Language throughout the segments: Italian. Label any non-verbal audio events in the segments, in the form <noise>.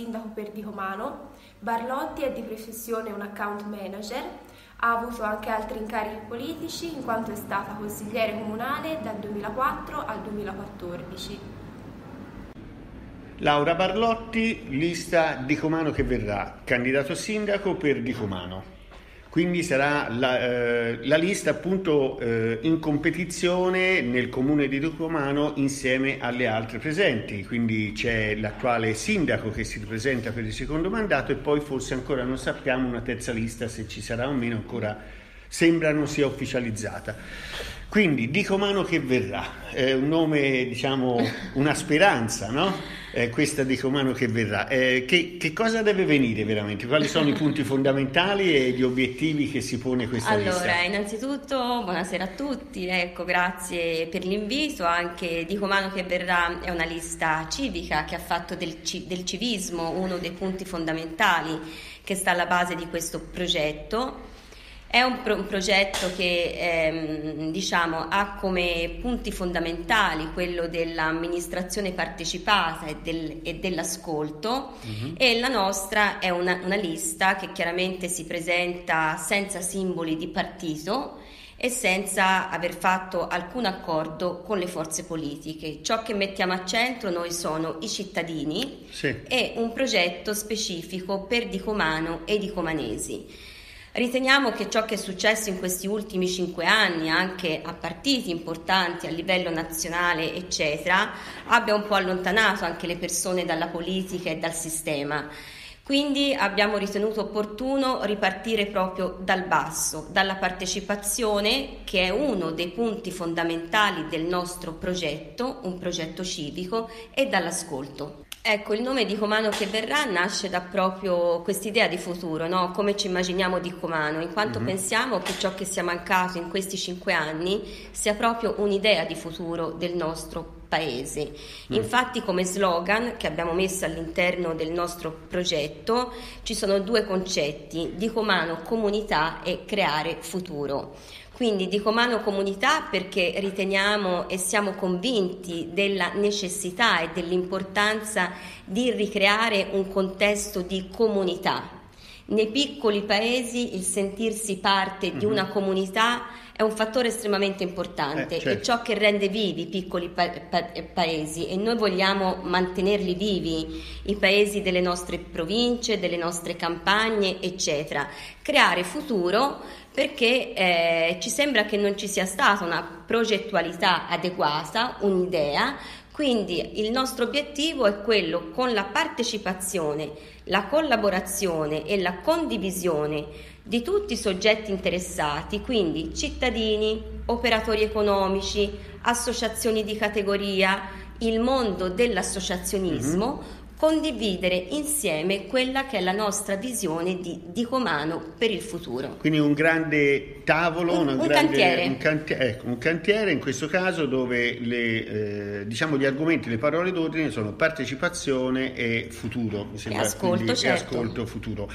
sindaco per Dicomano. Barlotti è di professione un account manager, ha avuto anche altri incarichi politici in quanto è stata consigliere comunale dal 2004 al 2014. Laura Barlotti, lista Dicomano che verrà, candidato sindaco per Dicomano. Quindi sarà la, eh, la lista appunto eh, in competizione nel comune di Tucumano insieme alle altre presenti, quindi c'è l'attuale sindaco che si presenta per il secondo mandato e poi forse ancora non sappiamo una terza lista se ci sarà o meno ancora sembra non sia ufficializzata. Quindi Dicomano che verrà, è un nome diciamo una speranza, no? Eh, questa di Comano che verrà. Eh, che, che, cosa deve venire veramente? Quali sono i punti fondamentali e gli obiettivi che si pone questa allora, lista? Allora, innanzitutto buonasera a tutti, ecco, grazie per l'invito. Anche di Comano che verrà è una lista civica che ha fatto del, del civismo uno dei punti fondamentali che sta alla base di questo progetto è un, pro- un progetto che ehm, diciamo, ha come punti fondamentali quello dell'amministrazione partecipata e, del, e dell'ascolto uh-huh. e la nostra è una, una lista che chiaramente si presenta senza simboli di partito e senza aver fatto alcun accordo con le forze politiche. Ciò che mettiamo a centro noi sono i cittadini sì. e un progetto specifico per Dicomano e Dicomanesi. Riteniamo che ciò che è successo in questi ultimi cinque anni, anche a partiti importanti a livello nazionale, eccetera, abbia un po' allontanato anche le persone dalla politica e dal sistema. Quindi abbiamo ritenuto opportuno ripartire proprio dal basso, dalla partecipazione che è uno dei punti fondamentali del nostro progetto, un progetto civico, e dall'ascolto. Ecco, il nome di Comano che verrà nasce da proprio quest'idea di futuro, no? come ci immaginiamo di Comano, in quanto mm-hmm. pensiamo che ciò che sia mancato in questi cinque anni sia proprio un'idea di futuro del nostro paese. Mm. Infatti come slogan che abbiamo messo all'interno del nostro progetto ci sono due concetti, di Comano comunità e creare futuro. Quindi dico mano comunità perché riteniamo e siamo convinti della necessità e dell'importanza di ricreare un contesto di comunità. Nei piccoli paesi il sentirsi parte di una mhm. comunità è un fattore estremamente importante, eh, certo. è ciò che rende vivi i piccoli pa- pa- paesi e noi vogliamo mantenerli vivi, i paesi delle nostre province, delle nostre campagne, eccetera. Creare futuro perché eh, ci sembra che non ci sia stata una progettualità adeguata, un'idea, quindi il nostro obiettivo è quello con la partecipazione, la collaborazione e la condivisione di tutti i soggetti interessati, quindi cittadini, operatori economici, associazioni di categoria, il mondo dell'associazionismo, mm-hmm condividere insieme quella che è la nostra visione di, di Comano per il futuro. Quindi un grande tavolo, un, un grande, cantiere. Un, cantiere, ecco, un, cantiere, in questo caso dove le, eh, diciamo gli argomenti, le parole d'ordine sono partecipazione e futuro, mi sembra, e ascolto, quindi, certo. e ascolto futuro.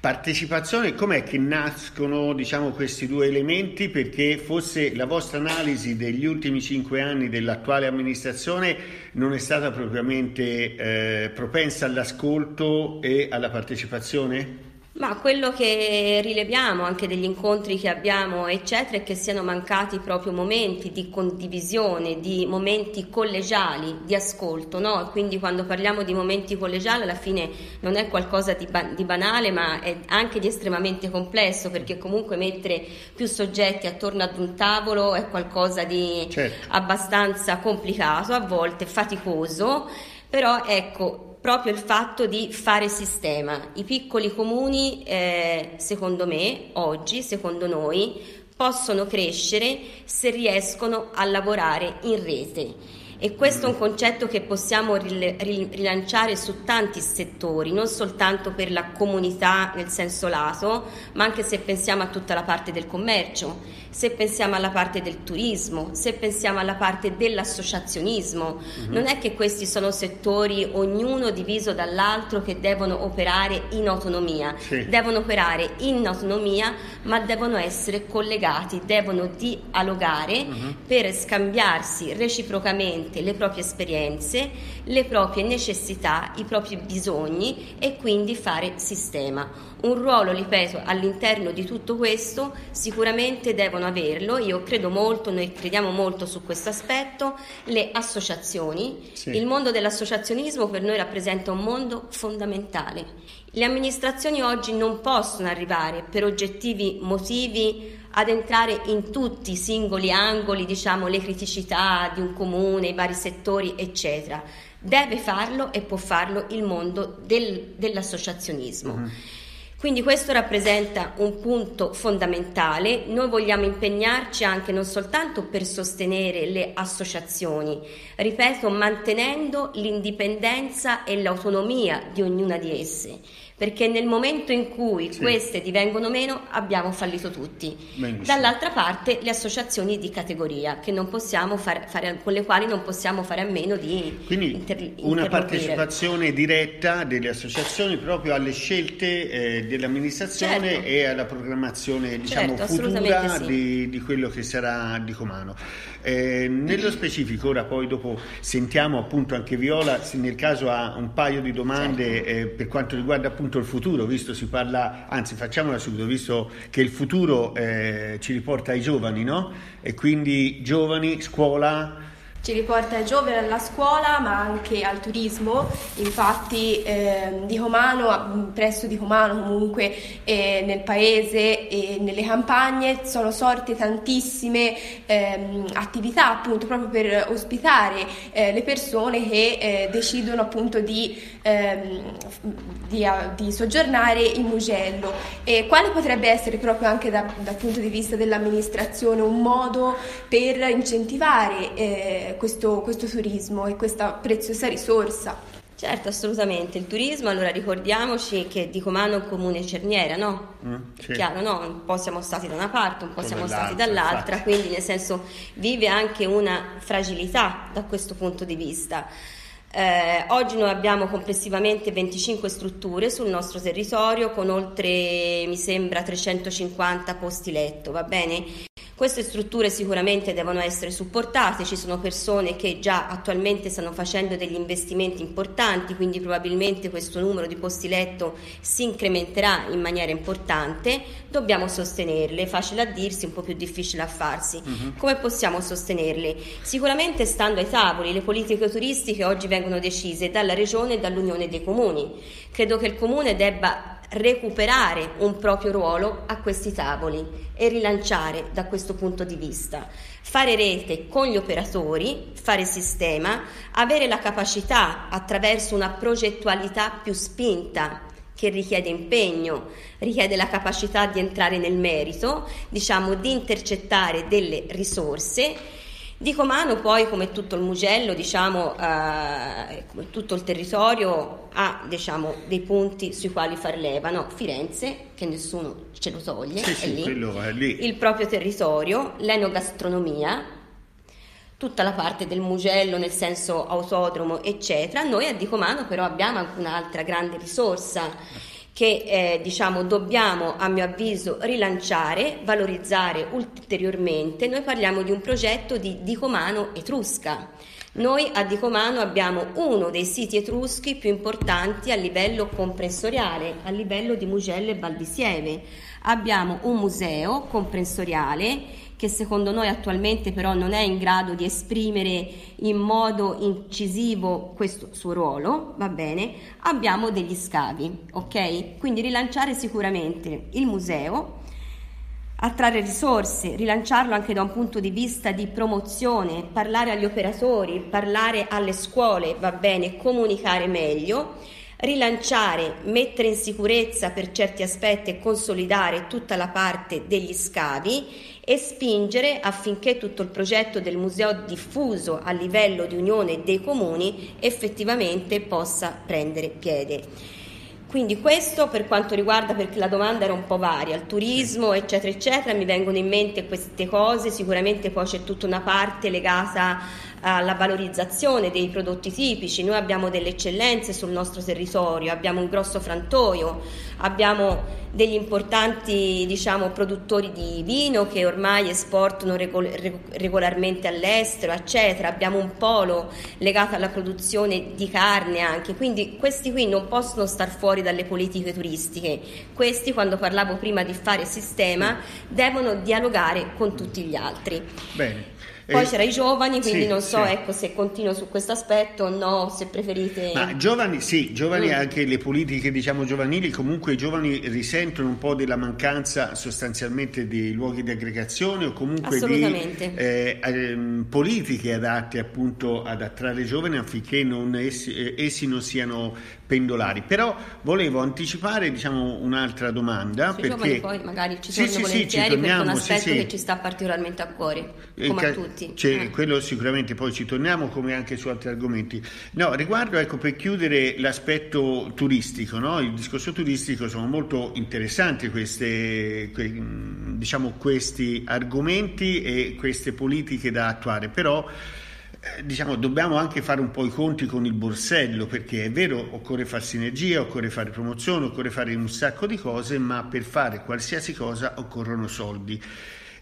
Partecipazione, com'è che nascono diciamo, questi due elementi? Perché forse la vostra analisi degli ultimi cinque anni dell'attuale amministrazione non è stata propriamente eh, propensa all'ascolto e alla partecipazione? Ma quello che rileviamo anche degli incontri che abbiamo, eccetera, è che siano mancati proprio momenti di condivisione, di momenti collegiali, di ascolto, no? Quindi quando parliamo di momenti collegiali alla fine non è qualcosa di, ba- di banale, ma è anche di estremamente complesso, perché comunque mettere più soggetti attorno ad un tavolo è qualcosa di certo. abbastanza complicato, a volte faticoso, però ecco, proprio il fatto di fare sistema. I piccoli comuni, eh, secondo me, oggi, secondo noi, possono crescere se riescono a lavorare in rete e questo è un concetto che possiamo rilanciare su tanti settori, non soltanto per la comunità nel senso lato, ma anche se pensiamo a tutta la parte del commercio, se pensiamo alla parte del turismo, se pensiamo alla parte dell'associazionismo. Uh-huh. Non è che questi sono settori, ognuno diviso dall'altro, che devono operare in autonomia. Sì. Devono operare in autonomia, ma devono essere collegati, devono dialogare uh-huh. per scambiarsi reciprocamente le proprie esperienze, le proprie necessità, i propri bisogni e quindi fare sistema. Un ruolo, ripeto, all'interno di tutto questo sicuramente devono averlo, io credo molto, noi crediamo molto su questo aspetto, le associazioni. Sì. Il mondo dell'associazionismo per noi rappresenta un mondo fondamentale. Le amministrazioni oggi non possono arrivare per oggettivi motivi ad entrare in tutti i singoli angoli, diciamo, le criticità di un comune, i vari settori, eccetera. Deve farlo e può farlo il mondo del, dell'associazionismo. Uh-huh. Quindi questo rappresenta un punto fondamentale. Noi vogliamo impegnarci anche non soltanto per sostenere le associazioni, ripeto, mantenendo l'indipendenza e l'autonomia di ognuna di esse perché nel momento in cui sì. queste divengono meno abbiamo fallito tutti. Benissimo. Dall'altra parte le associazioni di categoria fare, fare, con le quali non possiamo fare a meno di Quindi inter, una partecipazione diretta delle associazioni proprio alle scelte eh, dell'amministrazione certo. e alla programmazione diciamo, certo, futura sì. di, di, quello che sarà di Comano. Eh, nello specifico, ora poi dopo sentiamo appunto anche Viola, se nel caso ha un paio di domande certo. eh, per quanto riguarda appunto appunto il futuro, visto si parla, anzi facciamola subito, visto che il futuro eh, ci riporta ai giovani, no? E quindi giovani, scuola, ci riporta ai giovani alla scuola ma anche al turismo, infatti eh, di Comano, presso di Comano comunque eh, nel paese e nelle campagne sono sorte tantissime eh, attività appunto proprio per ospitare eh, le persone che eh, decidono appunto di, ehm, di, di, soggiornare in Mugello. E quale potrebbe essere proprio anche da, dal punto di vista dell'amministrazione un modo per incentivare eh, questo, questo turismo e questa preziosa risorsa. Certo, assolutamente. Il turismo, allora ricordiamoci che di Comano è un comune cerniera, no? Mm, sì. Chiaro, no? Un po' siamo stati da una parte, un po' siamo stati dall'altra, infatti. quindi nel senso vive anche una fragilità da questo punto di vista. Eh, oggi noi abbiamo complessivamente 25 strutture sul nostro territorio con oltre, mi sembra, 350 posti letto, va bene? Queste strutture sicuramente devono essere supportate, ci sono persone che già attualmente stanno facendo degli investimenti importanti, quindi probabilmente questo numero di posti letto si incrementerà in maniera importante, dobbiamo sostenerle, facile a dirsi, un po' più difficile a farsi. Uh-huh. Come possiamo sostenerle? Sicuramente stando ai tavoli, le politiche turistiche oggi vengono decise dalla Regione e dall'Unione dei Comuni. Credo che il Comune debba recuperare un proprio ruolo a questi tavoli e rilanciare da questo punto di vista. Fare rete con gli operatori, fare sistema, avere la capacità attraverso una progettualità più spinta che richiede impegno, richiede la capacità di entrare nel merito, diciamo di intercettare delle risorse di Comano poi, come tutto il Mugello, diciamo, eh, come tutto il territorio, ha diciamo, dei punti sui quali far leva. No? Firenze, che nessuno ce lo toglie, sì, è, sì, lì. è lì. Il proprio territorio, l'enogastronomia, tutta la parte del Mugello nel senso autodromo, eccetera. Noi a Dicomano però abbiamo anche un'altra grande risorsa che eh, diciamo, dobbiamo a mio avviso rilanciare, valorizzare ulteriormente. Noi parliamo di un progetto di Dicomano Etrusca. Noi a Dicomano abbiamo uno dei siti etruschi più importanti a livello comprensoriale, a livello di Mugello e Valdisieve. Abbiamo un museo comprensoriale che secondo noi attualmente però non è in grado di esprimere in modo incisivo questo suo ruolo, va bene, abbiamo degli scavi, ok? Quindi rilanciare sicuramente il museo, attrarre risorse, rilanciarlo anche da un punto di vista di promozione, parlare agli operatori, parlare alle scuole, va bene, comunicare meglio rilanciare, mettere in sicurezza per certi aspetti e consolidare tutta la parte degli scavi e spingere affinché tutto il progetto del museo diffuso a livello di unione dei comuni effettivamente possa prendere piede. Quindi questo per quanto riguarda, perché la domanda era un po' varia, il turismo eccetera eccetera, mi vengono in mente queste cose, sicuramente poi c'è tutta una parte legata alla valorizzazione dei prodotti tipici. Noi abbiamo delle eccellenze sul nostro territorio, abbiamo un grosso frantoio, abbiamo degli importanti diciamo, produttori di vino che ormai esportano regol- regolarmente all'estero, eccetera. Abbiamo un polo legato alla produzione di carne anche, quindi questi qui non possono star fuori dalle politiche turistiche. Questi, quando parlavo prima di fare sistema, devono dialogare con tutti gli altri. Bene. Poi eh, c'era i giovani, quindi sì, non so sì. ecco, se continuo su questo aspetto o no, se preferite... Ma giovani, sì, giovani Mm. anche le politiche diciamo giovanili, comunque i giovani risentono un po' della mancanza sostanzialmente di luoghi di aggregazione o comunque di eh, ehm, politiche adatte appunto ad attrarre i giovani affinché non essi, eh, essi non siano pendolari. Però volevo anticipare diciamo un'altra domanda Sui perché poi magari ci Sì, torno sì, sì, volentieri perché è un torniamo, sì, aspetto sì. che ci sta particolarmente a cuore, Eh, come ca- a tutti. c'è- Eh. Quello sicuramente poi ci torniamo come anche su altri argomenti. No, riguardo ecco per chiudere l'aspetto turistico, no? il discorso turistico sono molto interessanti queste, que- diciamo, questi argomenti e queste politiche da attuare, però diciamo, dobbiamo anche fare un po' i conti con il borsello, perché è vero, occorre fare sinergia, occorre fare promozione, occorre fare un sacco di cose, ma per fare qualsiasi cosa occorrono soldi.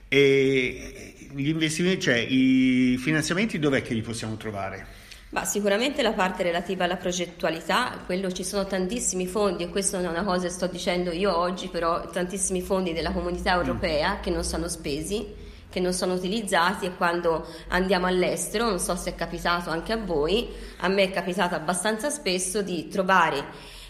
E gli investimenti, cioè i finanziamenti, dov'è che li possiamo trovare? Ma sicuramente la parte relativa alla progettualità, quello ci sono tantissimi fondi e questa non è una cosa che sto dicendo io oggi, però tantissimi fondi della comunità europea che non sono spesi, che non sono utilizzati e quando andiamo all'estero, non so se è capitato anche a voi, a me è capitato abbastanza spesso di trovare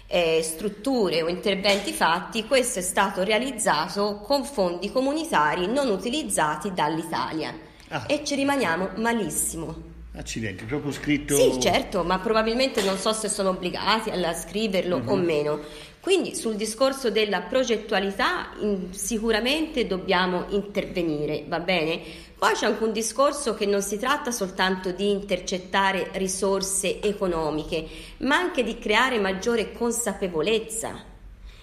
eh, strutture o interventi fatti, questo è stato realizzato con fondi comunitari non utilizzati dall'Italia Ah. e ci rimaniamo malissimo. Accidenti, proprio scritto... Sì, certo, ma probabilmente non so se sono obbligati a scriverlo o meno. Quindi sul discorso della progettualità in- sicuramente dobbiamo intervenire, va bene? Poi c'è anche un discorso che non si tratta soltanto di intercettare risorse economiche, ma anche di creare maggiore consapevolezza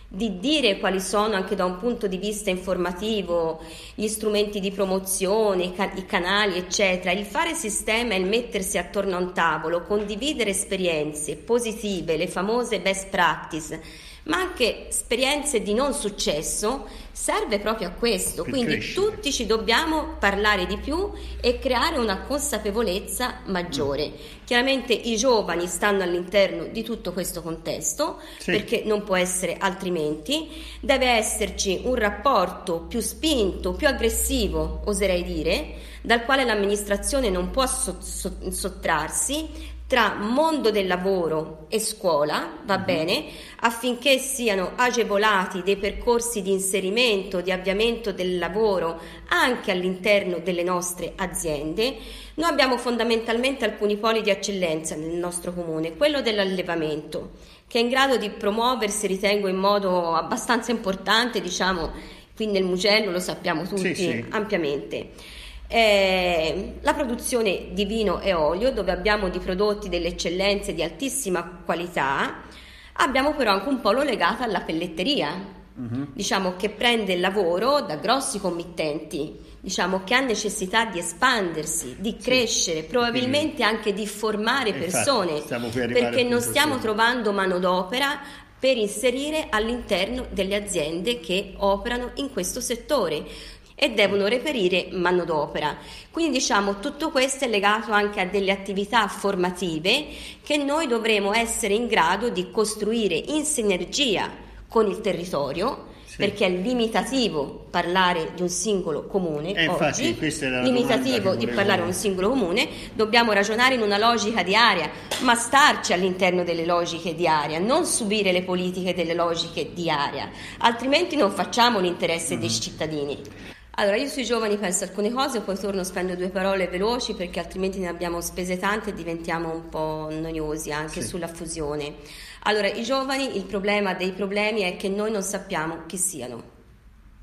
di dire quali sono anche da un punto di vista informativo gli strumenti di promozione, i, ca- i canali, eccetera. Il fare sistema e il mettersi attorno a un tavolo, condividere esperienze positive, le famose best practice, ma anche esperienze di non successo, serve proprio a questo. Quindi crescere. tutti ci dobbiamo parlare di più e creare una consapevolezza maggiore. Chiaramente i giovani stanno all'interno di tutto questo contesto Sì. perché non può essere altrimenti. Deve esserci un rapporto più spinto, più aggressivo, oserei dire, dal quale l'amministrazione non può so- so- sottrarsi tra mondo del lavoro e scuola, va bene, affinché siano agevolati dei percorsi di inserimento, di avviamento del lavoro anche all'interno delle nostre aziende. Noi abbiamo fondamentalmente alcuni poli di eccellenza nel nostro comune, quello dell'allevamento, che è in grado di promuoversi, ritengo, in modo abbastanza importante, diciamo, qui nel Mugello lo sappiamo tutti Sì, sì. ampiamente. Eh, la produzione di vino e olio, dove abbiamo di prodotti delle eccellenze di altissima qualità, abbiamo però anche un polo legato alla pelletteria, diciamo che prende il lavoro da grossi committenti, diciamo che ha necessità di espandersi, di crescere, probabilmente anche di formare Infatti, persone, perché non stiamo trovando manodopera per inserire all'interno delle aziende che operano in questo settore e devono reperire manodopera. Quindi diciamo tutto questo è legato anche a delle attività formative che noi dovremo essere in grado di costruire in sinergia con il territorio. Sì. Perché è limitativo parlare di un singolo comune Eh, infatti, oggi, domanda limitativo di parlare di un singolo comune, dobbiamo ragionare in una logica di area, ma starci all'interno delle logiche di area, non subire le politiche delle logiche di area, altrimenti non facciamo l'interesse Mm. dei cittadini. Allora, io sui giovani penso alcune cose, poi torno, spendo due parole veloci perché altrimenti ne abbiamo spese tante e diventiamo un po' noiosi anche Sì. sulla fusione. Allora, i giovani, il problema dei problemi è che noi non sappiamo chi siano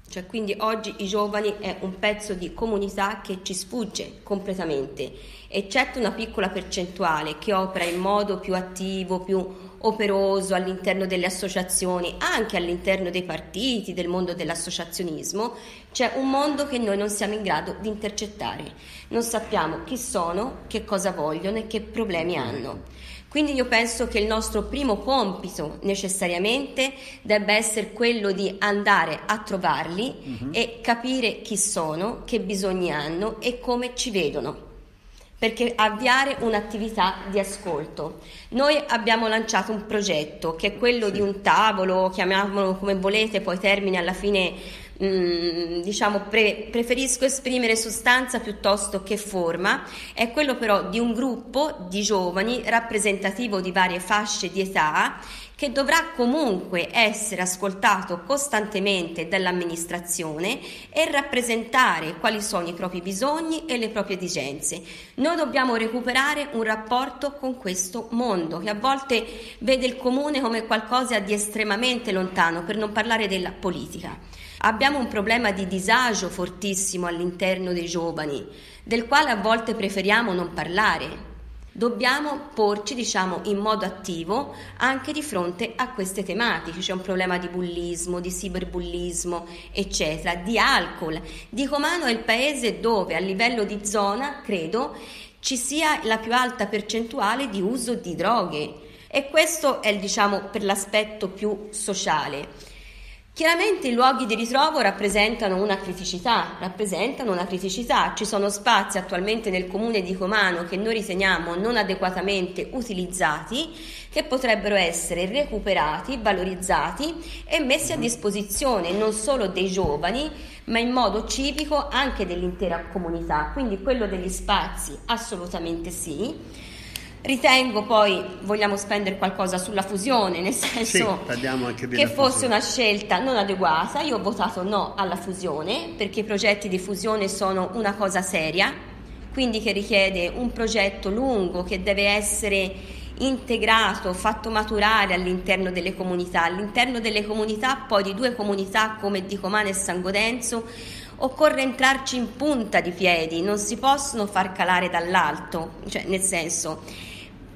Cioè, quindi oggi i giovani è un pezzo di comunità che ci sfugge completamente, eccetto una piccola percentuale che opera in modo più attivo, più operoso all'interno delle associazioni, anche all'interno dei partiti, del mondo dell'associazionismo, c'è un mondo che noi non siamo in grado di intercettare. Non sappiamo chi sono, che cosa vogliono e che problemi hanno. Quindi io penso che il nostro primo compito necessariamente debba essere quello di andare a trovarli uh-huh. e capire chi sono, che bisogni hanno e come ci vedono perché avviare un'attività di ascolto. Noi abbiamo lanciato un progetto che è quello sì. di un tavolo, chiamiamolo come volete, poi termine alla fine Mm, diciamo pre- preferisco esprimere sostanza piuttosto che forma, è quello però di un gruppo di giovani rappresentativo di varie fasce di età che dovrà comunque essere ascoltato costantemente dall'amministrazione e rappresentare quali sono i propri bisogni e le proprie esigenze. Noi dobbiamo recuperare un rapporto con questo mondo che a volte vede il comune come qualcosa di estremamente lontano, per non parlare della politica. Abbiamo un problema di disagio fortissimo all'interno dei giovani, del quale a volte preferiamo non parlare. Dobbiamo porci, diciamo, in modo attivo anche di fronte a queste tematiche. C'è un problema di bullismo, di cyberbullismo, eccetera, di alcol. Di Comano è il paese dove a livello di zona, credo, ci sia la più alta percentuale di uso di droghe. E questo è, diciamo, per l'aspetto più sociale. Chiaramente i luoghi di ritrovo rappresentano una criticità, rappresentano una criticità. Ci sono spazi attualmente nel comune di Comano che noi riteniamo non adeguatamente utilizzati, che potrebbero essere recuperati, valorizzati e messi a disposizione non solo dei giovani, ma in modo civico anche dell'intera comunità. Quindi quello degli spazi assolutamente sì Ritengo poi, vogliamo spendere qualcosa sulla fusione, nel senso sì, che fosse una scelta non adeguata. Io ho votato no alla fusione perché i progetti di fusione sono una cosa seria, quindi che richiede un progetto lungo che deve essere integrato, fatto maturare all'interno delle comunità. All'interno delle comunità, poi di due comunità come Dicomane e San Godenzo, occorre entrarci in punta di piedi, non si possono far calare dall'alto, cioè nel senso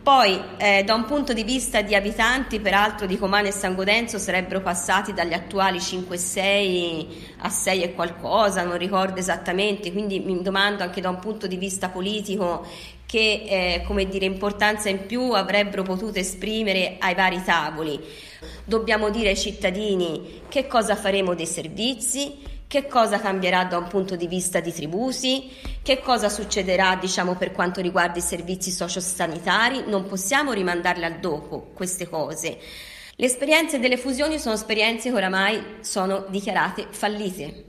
poi, eh, da un punto di vista di abitanti, peraltro di Comane e San Godenzo sarebbero passati dagli attuali 5-6 a 6 e qualcosa, non ricordo esattamente, quindi mi domando anche da un punto di vista politico che eh, come dire, importanza in più avrebbero potuto esprimere ai vari tavoli. Dobbiamo dire ai cittadini che cosa faremo dei servizi, che cosa cambierà da un punto di vista di tributi, che cosa succederà diciamo, per quanto riguarda i servizi sociosanitari, non possiamo rimandarle al dopo queste cose. Le esperienze delle fusioni sono esperienze che oramai sono dichiarate fallite.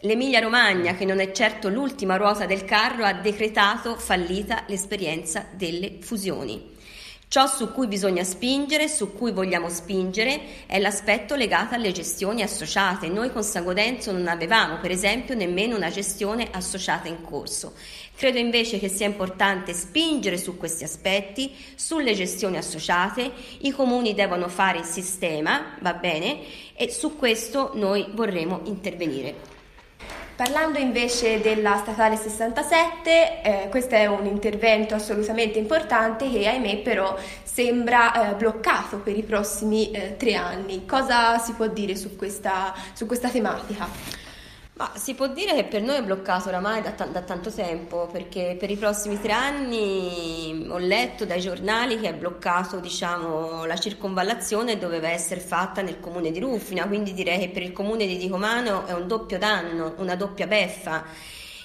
L'Emilia Romagna, che non è certo l'ultima ruota del carro, ha decretato fallita l'esperienza delle fusioni. Ciò su cui bisogna spingere, su cui vogliamo spingere, è l'aspetto legato alle gestioni associate. Noi con Sangodenzo non avevamo, per esempio, nemmeno una gestione associata in corso. Credo invece che sia importante spingere su questi aspetti, sulle gestioni associate. I comuni devono fare il sistema, va bene? E su questo noi vorremmo intervenire. Parlando invece della statale 67, eh, questo è un intervento assolutamente importante che ahimè però sembra eh, bloccato per i prossimi eh, tre anni. Cosa si può dire su questa, su questa tematica? Ma si può dire che per noi è bloccato oramai da, t- da, tanto tempo, perché per i prossimi tre anni ho letto dai giornali che è bloccato diciamo, la circonvallazione doveva essere fatta nel comune di Rufina, quindi direi che per il comune di Dicomano è un doppio danno, una doppia beffa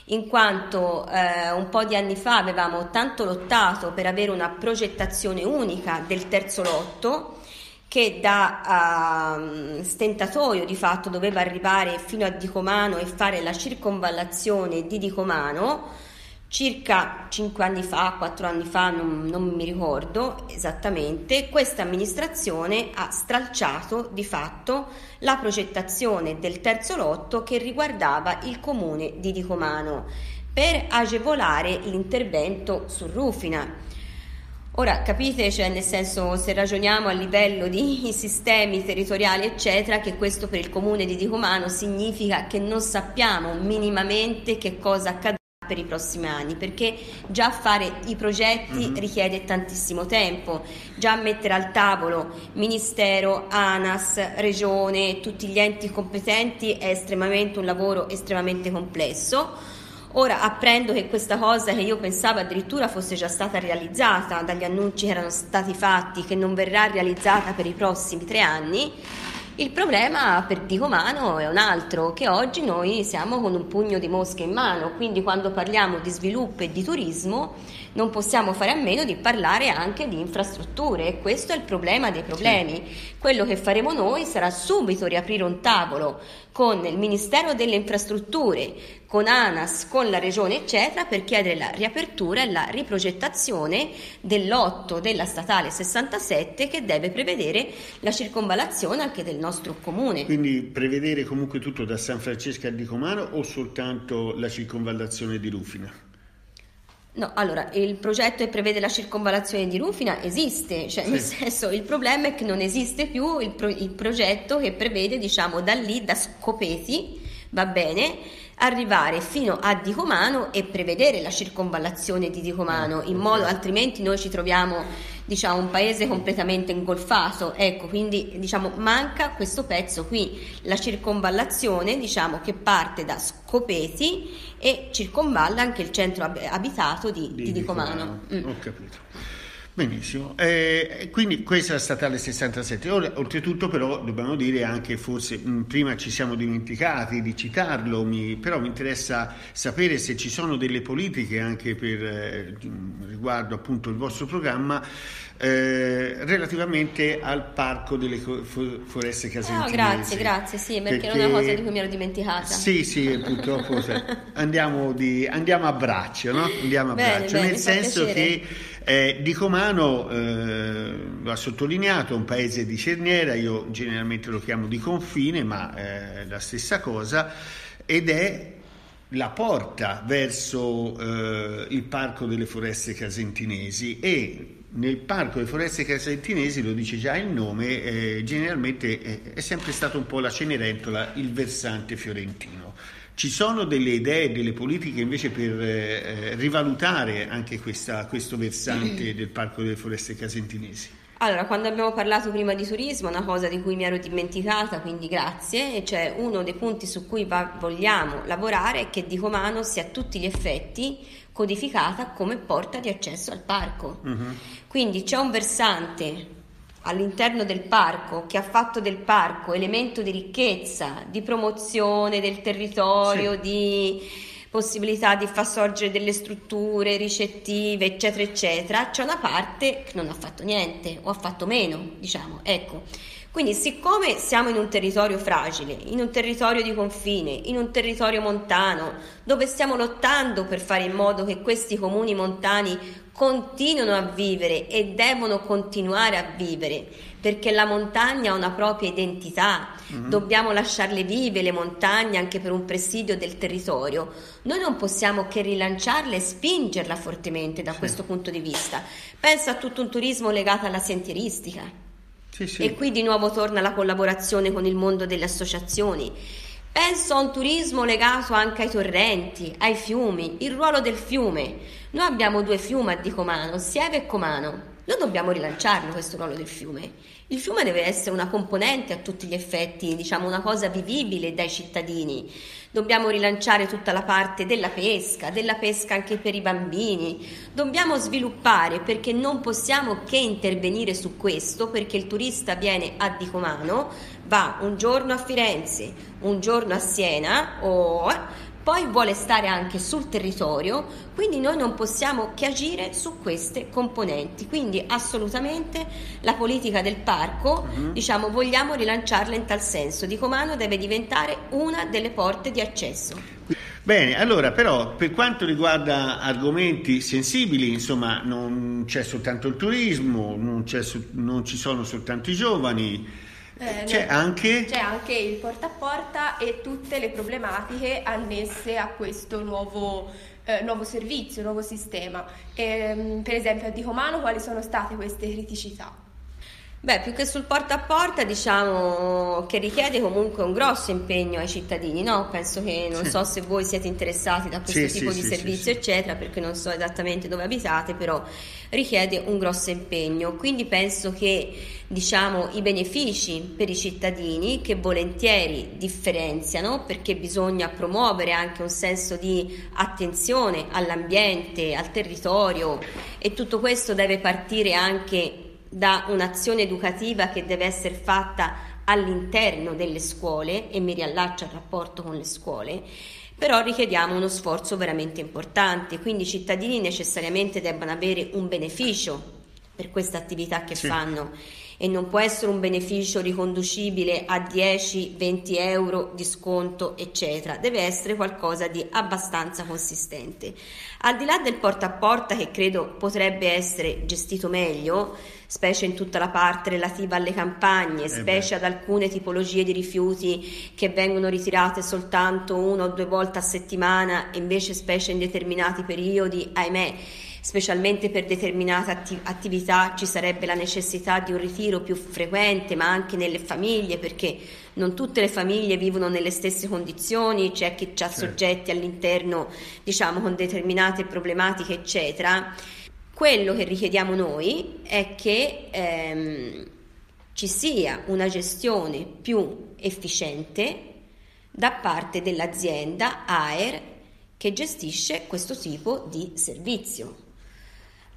in quanto eh, un po' di anni fa avevamo tanto lottato per avere una progettazione unica del terzo lotto che da uh, stentatoio di fatto doveva arrivare fino a Dicomano e fare la circonvallazione di Dicomano circa 5 anni fa, 4 anni fa, non, non mi ricordo esattamente, questa amministrazione ha stralciato di fatto la progettazione del terzo lotto che riguardava il comune di Dicomano per agevolare l'intervento su Rufina. Ora capite, cioè nel senso se ragioniamo a livello di <laughs> sistemi territoriali eccetera, che questo per il comune di Dicomano significa che non sappiamo minimamente che cosa accadrà per i prossimi anni perché già fare i progetti mm-hmm. richiede tantissimo tempo già mettere al tavolo ministero, ANAS, regione, tutti gli enti competenti è estremamente un lavoro estremamente complesso Ora apprendo che questa cosa che io pensavo addirittura fosse già stata realizzata dagli annunci che erano stati fatti, che non verrà realizzata per i prossimi tre anni, il problema per Dicomano è un altro, che oggi noi siamo con un pugno di mosche in mano, quindi quando parliamo di sviluppo e di turismo non possiamo fare a meno di parlare anche di infrastrutture e questo è il problema dei problemi. Sì. Quello che faremo noi sarà subito riaprire un tavolo con il Ministero delle Infrastrutture, con ANAS, con la Regione, eccetera, per chiedere la riapertura e la riprogettazione dell'otto della statale 67 che deve prevedere la circonvallazione anche del nostro comune. Quindi prevedere comunque tutto da San Francesco a Dicomano o soltanto la circonvallazione di Rufina? No, allora, il progetto che prevede la circonvallazione di Rufina esiste, cioè sì. nel senso il problema è che non esiste più il, pro, il progetto che prevede, diciamo, da lì, da Scopeti, va bene, arrivare fino a Dicomano e prevedere la circonvallazione di Dicomano, in modo altrimenti noi ci troviamo diciamo, un paese completamente ingolfato. Ecco, quindi diciamo, manca questo pezzo qui, la circonvallazione diciamo, che parte da Scopeti e circonvalla anche il centro abitato di, di, di Dicomano. Mm. Ho capito. Benissimo, eh, quindi questa è la statale 67. Ora, oltretutto però dobbiamo dire anche, forse mh, prima ci siamo dimenticati di citarlo, mi, però mi interessa sapere se ci sono delle politiche anche per eh, riguardo appunto il vostro programma eh, relativamente al parco delle foreste casentinesi. Oh, grazie, grazie, sì, perché, perché, è una cosa di cui mi ero dimenticata. Sì, sì, purtroppo andiamo, di, andiamo, a braccio, no? Andiamo a bene, braccio, bene, nel senso piacere. che eh, Dicomano, eh, lo ha sottolineato, è un paese di cerniera, io generalmente lo chiamo di confine, ma è eh, la stessa cosa, ed è la porta verso eh, il Parco delle Foreste Casentinesi e nel Parco delle Foreste Casentinesi, lo dice già il nome, eh, generalmente è sempre stato un po' la Cenerentola, il versante fiorentino. Ci sono delle idee, delle politiche invece per eh, rivalutare anche questa, questo versante del Parco delle Foreste Casentinesi? Allora, quando abbiamo parlato prima di turismo, una cosa di cui mi ero dimenticata, quindi grazie, cioè uno dei punti su cui va, vogliamo lavorare è che Dicomano sia a tutti gli effetti codificata come porta di accesso al parco. Uh-huh. Quindi c'è un versante all'interno del parco, che ha fatto del parco elemento di ricchezza, di promozione del territorio, sì. di possibilità di far sorgere delle strutture ricettive, eccetera, eccetera, c'è una parte che non ha fatto niente o ha fatto meno, diciamo, ecco. Quindi, siccome siamo in un territorio fragile, in un territorio di confine, in un territorio montano, dove stiamo lottando per fare in modo che questi comuni montani continuino a vivere e devono continuare a vivere, perché la montagna ha una propria identità, mm-hmm. dobbiamo lasciarle vive le montagne anche per un presidio del territorio, noi non possiamo che rilanciarle e spingerla fortemente da sì. questo punto di vista. Pensa a tutto un turismo legato alla sentieristica sì, sì. E qui di nuovo torna la collaborazione con il mondo delle associazioni. Penso a un turismo legato anche ai torrenti, ai fiumi, il ruolo del fiume. Noi abbiamo due fiumi a Dicomano, Sieve e Comano. Noi dobbiamo rilanciarlo questo ruolo del fiume. Il fiume deve essere una componente a tutti gli effetti, diciamo una cosa vivibile dai cittadini. Dobbiamo rilanciare tutta la parte della pesca, della pesca anche per i bambini. Dobbiamo sviluppare perché non possiamo che intervenire su questo perché il turista viene a Dicomano, va un giorno a Firenze, un giorno a Siena o poi vuole stare anche sul territorio, quindi noi non possiamo che agire su queste componenti. Quindi assolutamente la politica del parco, uh-huh. diciamo, vogliamo rilanciarla in tal senso. Di Comano deve diventare una delle porte di accesso. Bene, allora però per quanto riguarda argomenti sensibili, insomma, non c'è soltanto il turismo, non, non ci sono soltanto i giovani, Eh, c'è, no, anche... c'è anche il porta a porta e tutte le problematiche annesse a questo nuovo, eh, nuovo servizio, nuovo sistema. E, ehm, per esempio a Dicomano quali sono state queste criticità? Beh, più che sul porta a porta, diciamo che richiede comunque un grosso impegno ai cittadini, no? Penso che non sì. so se voi siete interessati da questo sì, tipo sì, di servizio, eccetera, perché non so esattamente dove abitate, però richiede un grosso impegno. Quindi penso che diciamo i benefici per i cittadini che volentieri differenziano perché bisogna promuovere anche un senso di attenzione all'ambiente, al territorio e tutto questo deve partire anche da un'azione educativa che deve essere fatta all'interno delle scuole e mi riallaccio al rapporto con le scuole, però richiediamo uno sforzo veramente importante, quindi i cittadini necessariamente debbano avere un beneficio per questa attività che sì. fanno e non può essere un beneficio riconducibile a 10-20 euro di sconto, eccetera. Deve essere qualcosa di abbastanza consistente. Al di là del porta a porta, che credo potrebbe essere gestito meglio, specie in tutta la parte relativa alle campagne, eh specie ad alcune tipologie di rifiuti che vengono ritirate soltanto una o due volte a settimana, invece specie in determinati periodi, ahimè specialmente per determinate atti- attività ci sarebbe la necessità di un ritiro più frequente, ma anche nelle famiglie, perché non tutte le famiglie vivono nelle stesse condizioni, c'è chi ha certo. soggetti all'interno, diciamo, con determinate problematiche, eccetera. Quello che richiediamo noi è che ehm, ci sia una gestione più efficiente da parte dell'azienda AER che gestisce questo tipo di servizio.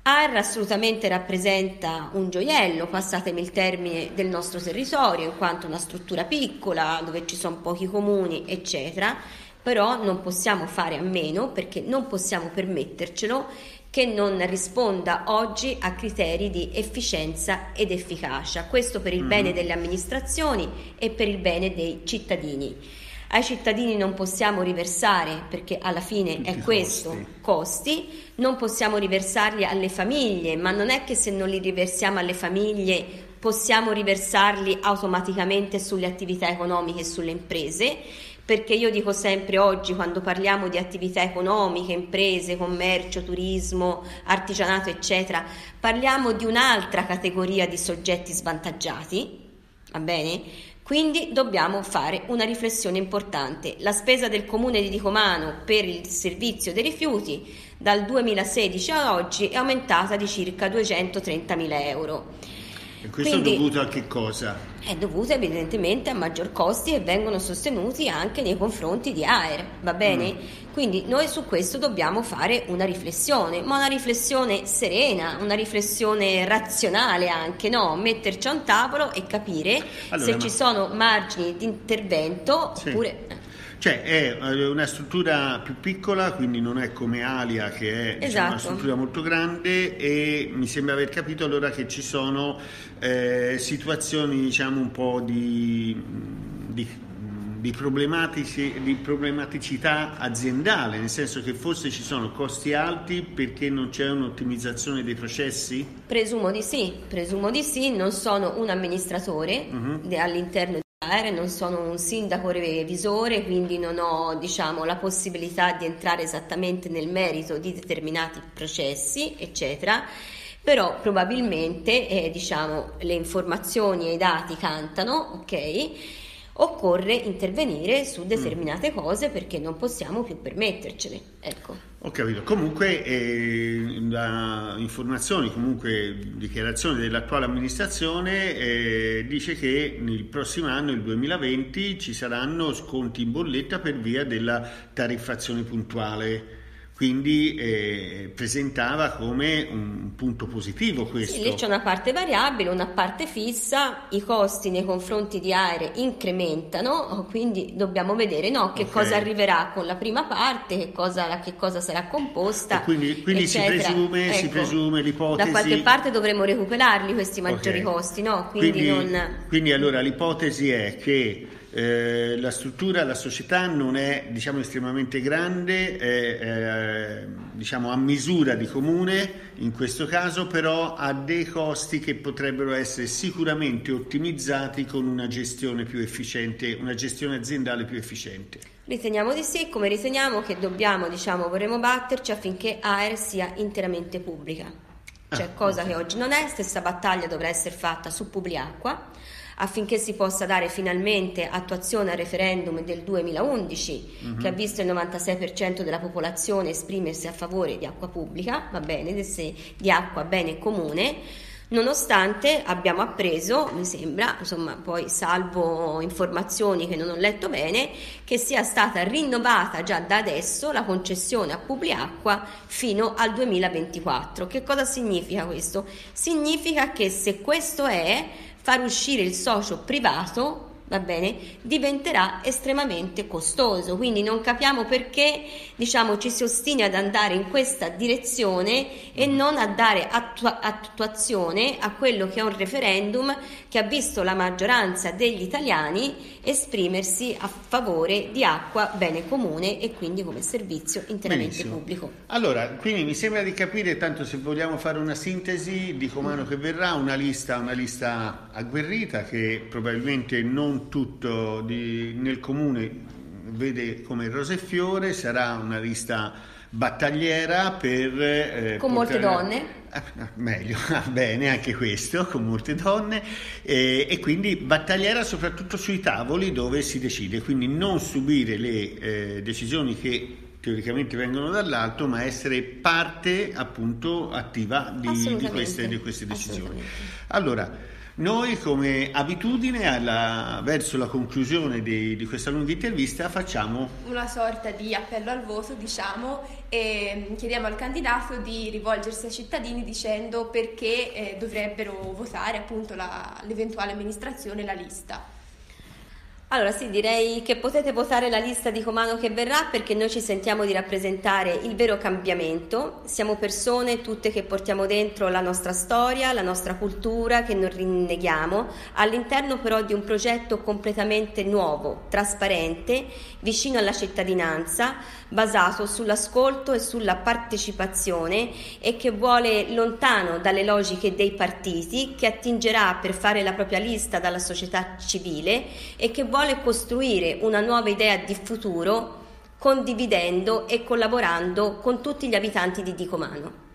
AR assolutamente rappresenta un gioiello, passatemi il termine, del nostro territorio, in quanto una struttura piccola, dove ci sono pochi comuni, eccetera, però non possiamo fare a meno, perché non possiamo permettercelo, che non risponda oggi a criteri di efficienza ed efficacia. Questo per il mm-hmm. bene delle amministrazioni e per il bene dei cittadini. Ai cittadini non possiamo riversare, perché alla fine Tutti è questo, costi. costi, non possiamo riversarli alle famiglie, ma non è che se non li riversiamo alle famiglie possiamo riversarli automaticamente sulle attività economiche e sulle imprese, perché io dico sempre oggi quando parliamo di attività economiche, imprese, commercio, turismo, artigianato, eccetera, parliamo di un'altra categoria di soggetti svantaggiati, va bene? Quindi dobbiamo fare una riflessione importante. La spesa del comune di Dicomano per il servizio dei rifiuti dal 2016 a oggi è aumentata di circa 230.000 euro. E questo Quindi, è dovuto a che cosa? È dovuto evidentemente a maggior costi che vengono sostenuti anche nei confronti di AER, va bene? Mm. Quindi noi su questo dobbiamo fare una riflessione, ma una riflessione serena, una riflessione razionale anche, no? Metterci a un tavolo e capire allora, se ma... ci sono margini di intervento sì. oppure... Cioè è eh, una struttura più piccola, quindi non è come Alia che è esatto. diciamo, una struttura molto grande e mi sembra aver capito allora che ci sono eh, situazioni diciamo un po' di, di di, di, problematicità aziendale, nel senso che forse ci sono costi alti perché non c'è un'ottimizzazione dei processi? Presumo di sì, presumo di sì, non sono un amministratore uh-huh. all'interno non sono un sindaco revisore, quindi non ho diciamo, la possibilità di entrare esattamente nel merito di determinati processi, eccetera. Però probabilmente eh, diciamo, le informazioni e i dati cantano, ok? Occorre intervenire su determinate mm. cose perché non possiamo più permettercele. Ecco. Ho capito. Comunque, eh, da informazioni, comunque dichiarazioni dell'attuale amministrazione, eh, dice che nel prossimo anno, il 2020, ci saranno sconti in bolletta per via della tariffazione puntuale quindi eh, presentava come un punto positivo questo. Sì, lì c'è una parte variabile, una parte fissa, i costi nei confronti di aeree incrementano, quindi dobbiamo vedere no, che okay. cosa arriverà con la prima parte, che cosa, che cosa sarà composta. E quindi, quindi si, presume, ecco, si, presume, l'ipotesi... Da qualche parte dovremo recuperarli questi maggiori okay. costi, no? Quindi, quindi, non... quindi allora l'ipotesi è che eh, la struttura, la società non è diciamo, estremamente grande, è, è diciamo, a misura di comune in questo caso, però ha dei costi che potrebbero essere sicuramente ottimizzati con una gestione più efficiente, una gestione aziendale più efficiente. Riteniamo di sì, come riteniamo che dobbiamo, diciamo, vorremmo batterci affinché AER sia interamente pubblica. Cioè, ah, cosa okay. che oggi non è, stessa battaglia dovrà essere fatta su Publiacqua affinché si possa dare finalmente attuazione al referendum del 2011 uh-huh. che ha visto il 96% della popolazione esprimersi a favore di acqua pubblica, va bene, di acqua bene comune nonostante abbiamo appreso, mi sembra, insomma, poi salvo informazioni che non ho letto bene, che sia stata rinnovata già da adesso la concessione a Publiacqua fino al 2024. Che cosa significa questo? Significa che se questo è far uscire il socio privato va bene, diventerà estremamente costoso. Quindi non capiamo perché diciamo, ci si ostina ad andare in questa direzione e non a dare attua- attuazione a quello che è un referendum che ha visto la maggioranza degli italiani esprimersi a favore di acqua bene comune e quindi come servizio interamente Benissimo. pubblico. Allora, quindi mi sembra di capire, tanto se vogliamo fare una sintesi, di comando che verrà, una lista, una lista agguerrita che probabilmente non tutto di, nel comune vede come rose e fiore, sarà una lista battagliera per... Eh, con molte donne? Ah, meglio, <laughs> bene anche questo, con molte donne eh, e quindi battagliera soprattutto sui tavoli dove si decide, quindi non subire le eh, decisioni che teoricamente vengono dall'alto, ma essere parte appunto attiva di, di, queste, di queste decisioni. Allora, noi come abitudine alla, verso la conclusione di, di, questa lunga intervista facciamo una sorta di appello al voto, diciamo, e chiediamo al candidato di rivolgersi ai cittadini dicendo perché eh, dovrebbero votare appunto la, l'eventuale amministrazione, la lista. Allora sì, direi che potete votare la lista di Comano che verrà perché noi ci sentiamo di rappresentare il vero cambiamento. Siamo persone tutte che portiamo dentro la nostra storia, la nostra cultura, che non rinneghiamo, all'interno però di un progetto completamente nuovo, trasparente, vicino alla cittadinanza, basato sull'ascolto e sulla partecipazione e che vuole lontano dalle logiche dei partiti, che attingerà per fare la propria lista dalla società civile e che vuole costruire una nuova idea di futuro condividendo e collaborando con tutti gli abitanti di Dicomano.